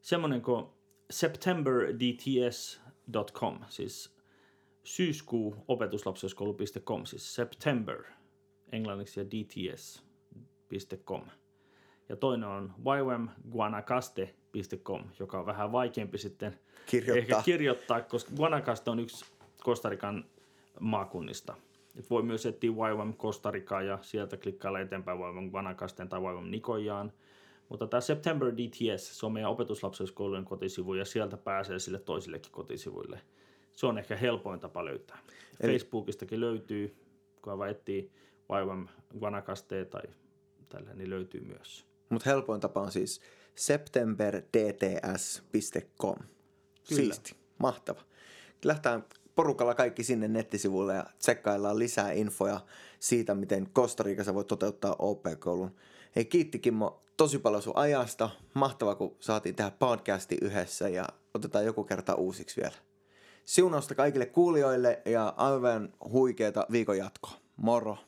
Semmoinen kuin septemberdts.com, siis syyskuu opetuslapsioskoulu.com, siis September englanniksi ja dts.com. Ja toinen on ywamguanacaste.com, joka on vähän vaikeampi sitten kirjoittaa, ehkä kirjoittaa koska Guanacaste on yksi Kostarikan maakunnista. Et voi myös etsiä YWAM Kostarikaa ja sieltä klikkailla eteenpäin YWAM Guanacasteen tai YWAM Nikojaan. Mutta tämä September DTS, se on meidän opetuslapsioskoulujen kotisivu ja sieltä pääsee sille toisillekin kotisivuille – se on ehkä helpoin tapa löytää. Eli... Facebookistakin löytyy, kun vaan etsii vaivan vanakaste tai tällä, niin löytyy myös. Mutta helpoin tapa on siis septemberdts.com. Siisti, mahtava. Lähtään porukalla kaikki sinne nettisivuille ja tsekkaillaan lisää infoja siitä, miten Kostarikassa voi toteuttaa OP-koulun. Hei, kiitti Kimmo tosi paljon sun ajasta. Mahtavaa, kun saatiin tehdä podcasti yhdessä ja otetaan joku kerta uusiksi vielä. Siunausta kaikille kuulijoille ja aivan huikeeta viikon jatkoa. Moro!